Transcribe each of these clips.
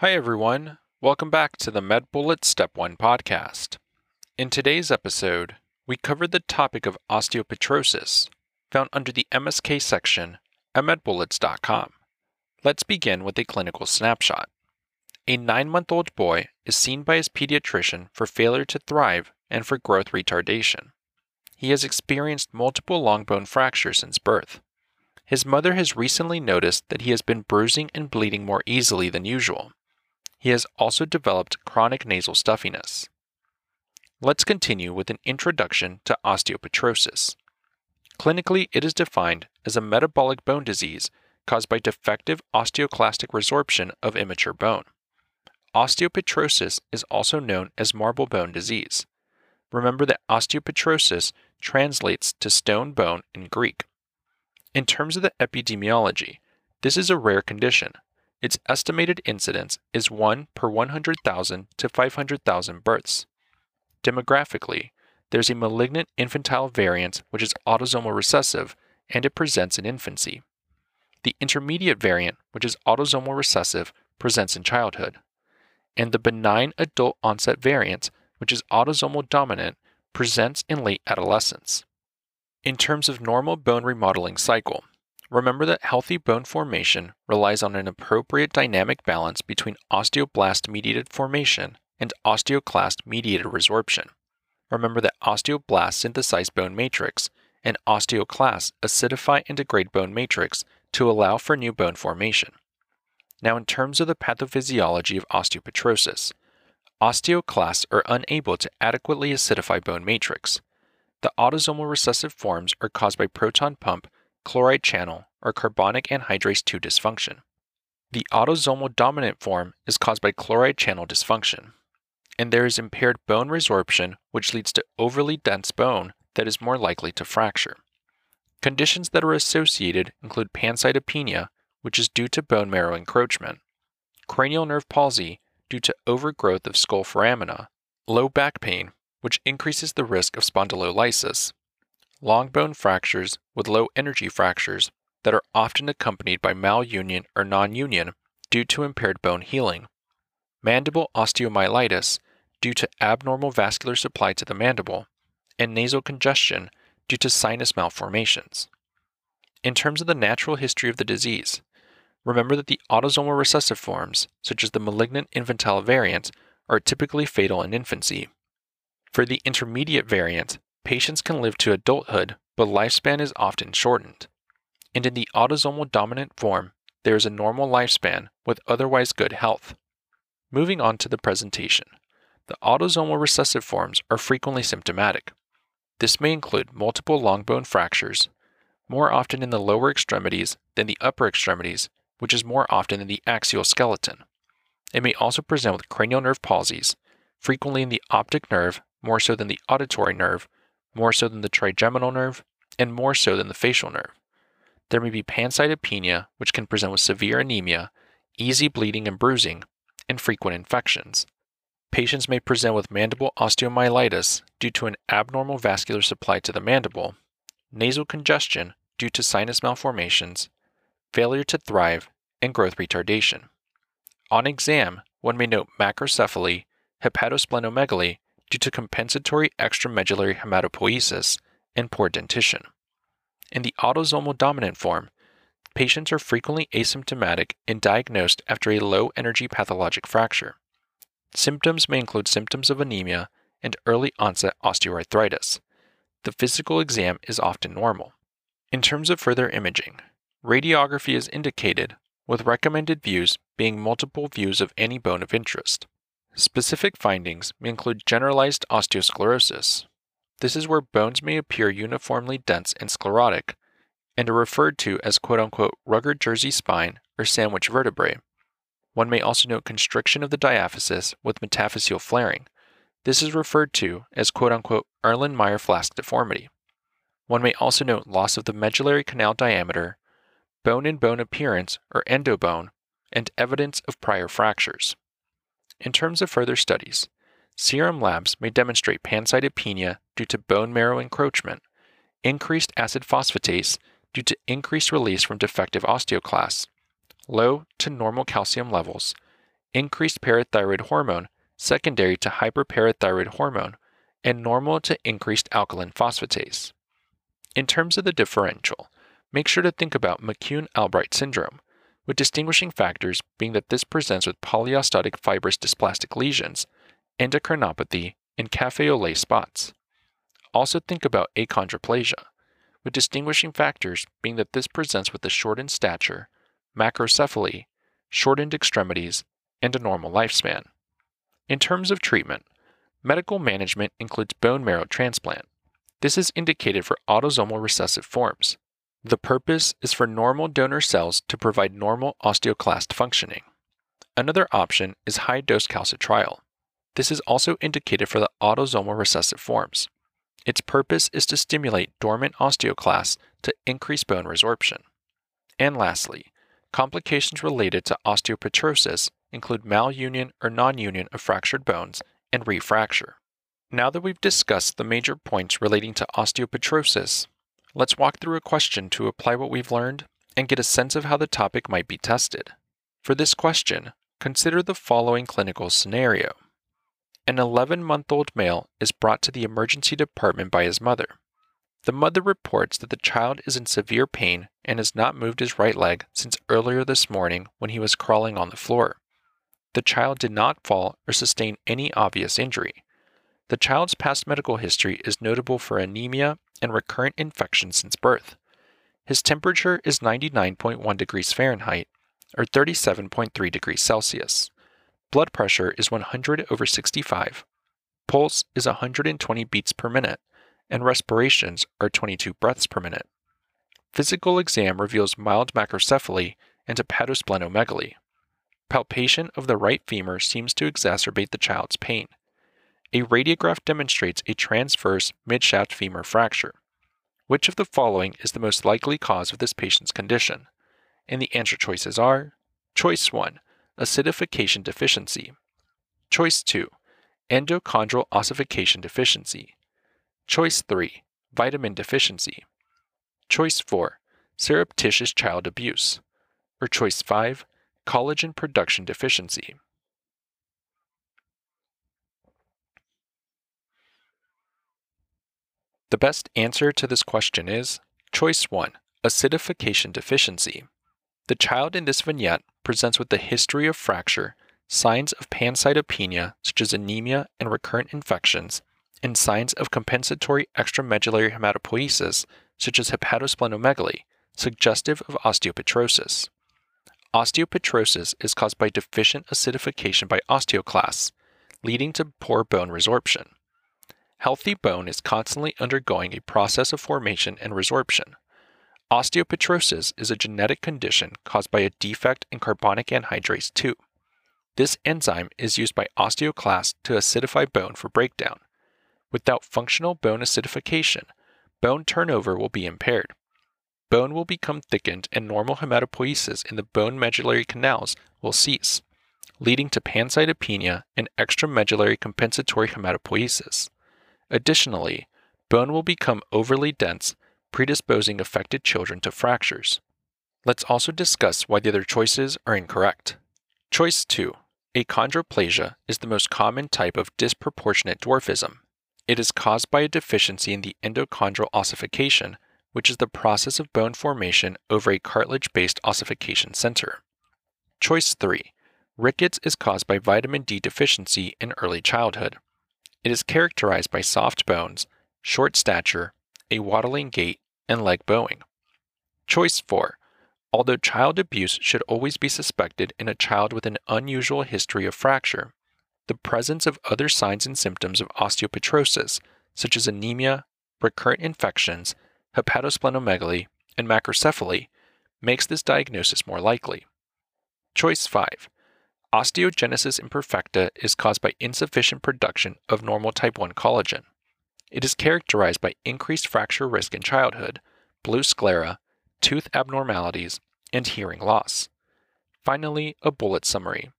Hi, everyone. Welcome back to the MedBullets Step 1 podcast. In today's episode, we covered the topic of osteopetrosis, found under the MSK section at medbullets.com. Let's begin with a clinical snapshot. A nine month old boy is seen by his pediatrician for failure to thrive and for growth retardation. He has experienced multiple long bone fractures since birth. His mother has recently noticed that he has been bruising and bleeding more easily than usual. He has also developed chronic nasal stuffiness. Let's continue with an introduction to osteopetrosis. Clinically, it is defined as a metabolic bone disease caused by defective osteoclastic resorption of immature bone. Osteopetrosis is also known as marble bone disease. Remember that osteopetrosis translates to stone bone in Greek. In terms of the epidemiology, this is a rare condition. Its estimated incidence is 1 per 100,000 to 500,000 births. Demographically, there's a malignant infantile variant which is autosomal recessive and it presents in infancy. The intermediate variant, which is autosomal recessive, presents in childhood. And the benign adult onset variant, which is autosomal dominant, presents in late adolescence. In terms of normal bone remodeling cycle, remember that healthy bone formation relies on an appropriate dynamic balance between osteoblast mediated formation and osteoclast mediated resorption. Remember that osteoblasts synthesize bone matrix and osteoclasts acidify and degrade bone matrix to allow for new bone formation. Now, in terms of the pathophysiology of osteopetrosis, Osteoclasts are unable to adequately acidify bone matrix. The autosomal recessive forms are caused by proton pump, chloride channel, or carbonic anhydrase 2 dysfunction. The autosomal dominant form is caused by chloride channel dysfunction. And there is impaired bone resorption, which leads to overly dense bone that is more likely to fracture. Conditions that are associated include pancytopenia, which is due to bone marrow encroachment, cranial nerve palsy, due to overgrowth of skull foramina, low back pain, which increases the risk of spondylolysis, long bone fractures with low energy fractures that are often accompanied by malunion or non-union due to impaired bone healing, mandible osteomyelitis due to abnormal vascular supply to the mandible, and nasal congestion due to sinus malformations. In terms of the natural history of the disease, Remember that the autosomal recessive forms, such as the malignant infantile variant, are typically fatal in infancy. For the intermediate variant, patients can live to adulthood, but lifespan is often shortened. And in the autosomal dominant form, there is a normal lifespan with otherwise good health. Moving on to the presentation. The autosomal recessive forms are frequently symptomatic. This may include multiple long bone fractures, more often in the lower extremities than the upper extremities, which is more often in the axial skeleton. It may also present with cranial nerve palsies, frequently in the optic nerve more so than the auditory nerve, more so than the trigeminal nerve, and more so than the facial nerve. There may be pancytopenia, which can present with severe anemia, easy bleeding and bruising, and frequent infections. Patients may present with mandible osteomyelitis due to an abnormal vascular supply to the mandible, nasal congestion due to sinus malformations, failure to thrive, and growth retardation. On exam, one may note macrocephaly, hepatosplenomegaly due to compensatory extramedullary hematopoiesis, and poor dentition. In the autosomal dominant form, patients are frequently asymptomatic and diagnosed after a low energy pathologic fracture. Symptoms may include symptoms of anemia and early onset osteoarthritis. The physical exam is often normal. In terms of further imaging, Radiography is indicated, with recommended views being multiple views of any bone of interest. Specific findings may include generalized osteosclerosis. This is where bones may appear uniformly dense and sclerotic and are referred to as quote unquote rugger jersey spine or sandwich vertebrae. One may also note constriction of the diaphysis with metaphyseal flaring. This is referred to as quote unquote Erlenmeyer Flask deformity. One may also note loss of the medullary canal diameter bone in bone appearance or endobone, and evidence of prior fractures. In terms of further studies, serum labs may demonstrate pancytopenia due to bone marrow encroachment, increased acid phosphatase due to increased release from defective osteoclasts, low to normal calcium levels, increased parathyroid hormone secondary to hyperparathyroid hormone, and normal to increased alkaline phosphatase. In terms of the differential, make sure to think about McCune Albright syndrome, with distinguishing factors being that this presents with polyostotic fibrous dysplastic lesions, endocrinopathy, and cafe au lait spots. Also think about achondroplasia, with distinguishing factors being that this presents with a shortened stature, macrocephaly, shortened extremities, and a normal lifespan. In terms of treatment, medical management includes bone marrow transplant. This is indicated for autosomal recessive forms. The purpose is for normal donor cells to provide normal osteoclast functioning. Another option is high dose calcitriol. This is also indicated for the autosomal recessive forms. Its purpose is to stimulate dormant osteoclasts to increase bone resorption. And lastly, complications related to osteopetrosis include malunion or non-union of fractured bones and refracture. Now that we've discussed the major points relating to osteopetrosis, let's walk through a question to apply what we've learned and get a sense of how the topic might be tested. For this question, consider the following clinical scenario. An 11 month old male is brought to the emergency department by his mother. The mother reports that the child is in severe pain and has not moved his right leg since earlier this morning when he was crawling on the floor. The child did not fall or sustain any obvious injury. The child's past medical history is notable for anemia and recurrent infections since birth. His temperature is 99.1 degrees Fahrenheit or 37.3 degrees Celsius. Blood pressure is 100 over 65. Pulse is 120 beats per minute, and respirations are 22 breaths per minute. Physical exam reveals mild macrocephaly and hepatosplenomegaly. Palpation of the right femur seems to exacerbate the child's pain. A radiograph demonstrates a transverse midshaft femur fracture. Which of the following is the most likely cause of this patient's condition? And the answer choices are Choice 1 acidification deficiency. Choice 2, endochondral ossification deficiency. Choice 3, vitamin deficiency. Choice 4, surreptitious child abuse. Or choice 5, collagen production deficiency. The best answer to this question is choice 1, acidification deficiency. The child in this vignette presents with a history of fracture, signs of pancytopenia, such as anemia and recurrent infections, and signs of compensatory extramedullary hematopoiesis, such as hepatosplenomegaly, suggestive of osteopetrosis. Osteopetrosis is caused by deficient acidification by osteoclasts, leading to poor bone resorption. Healthy bone is constantly undergoing a process of formation and resorption. Osteopetrosis is a genetic condition caused by a defect in carbonic anhydrase 2. This enzyme is used by osteoclasts to acidify bone for breakdown. Without functional bone acidification, bone turnover will be impaired. Bone will become thickened and normal hematopoiesis in the bone medullary canals will cease, leading to pancytopenia and extramedullary compensatory hematopoiesis. Additionally, bone will become overly dense predisposing affected children to fractures. Let's also discuss why the other choices are incorrect. Choice 2. Achondroplasia is the most common type of disproportionate dwarfism. It is caused by a deficiency in the endochondral ossification, which is the process of bone formation over a cartilage based ossification center. Choice 3. Rickets is caused by vitamin D deficiency in early childhood. It is characterized by soft bones, short stature, a waddling gait, and leg bowing. Choice 4. Although child abuse should always be suspected in a child with an unusual history of fracture, the presence of other signs and symptoms of osteopetrosis, such as anemia, recurrent infections, hepatosplenomegaly, and macrocephaly, makes this diagnosis more likely. Choice 5. Osteogenesis imperfecta is caused by insufficient production of normal type 1 collagen. It is characterized by increased fracture risk in childhood, blue sclera, tooth abnormalities, and hearing loss. Finally, a bullet summary.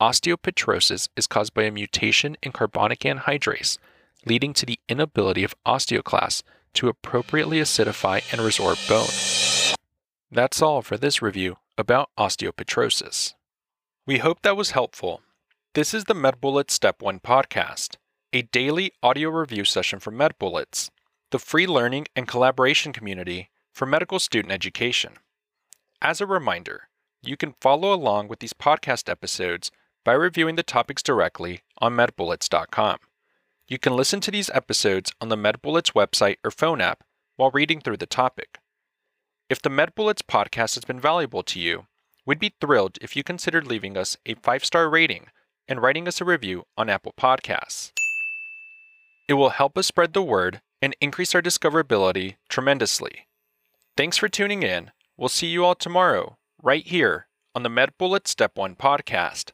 Osteopetrosis is caused by a mutation in carbonic anhydrase, leading to the inability of osteoclasts to appropriately acidify and resorb bone. That's all for this review about osteopetrosis. We hope that was helpful. This is the MedBullets Step 1 podcast, a daily audio review session from MedBullets, the free learning and collaboration community for medical student education. As a reminder, you can follow along with these podcast episodes by reviewing the topics directly on medbullets.com. You can listen to these episodes on the MedBullets website or phone app while reading through the topic. If the MedBullets podcast has been valuable to you, we'd be thrilled if you considered leaving us a five star rating and writing us a review on Apple Podcasts. It will help us spread the word and increase our discoverability tremendously. Thanks for tuning in. We'll see you all tomorrow, right here on the MedBullets Step 1 podcast.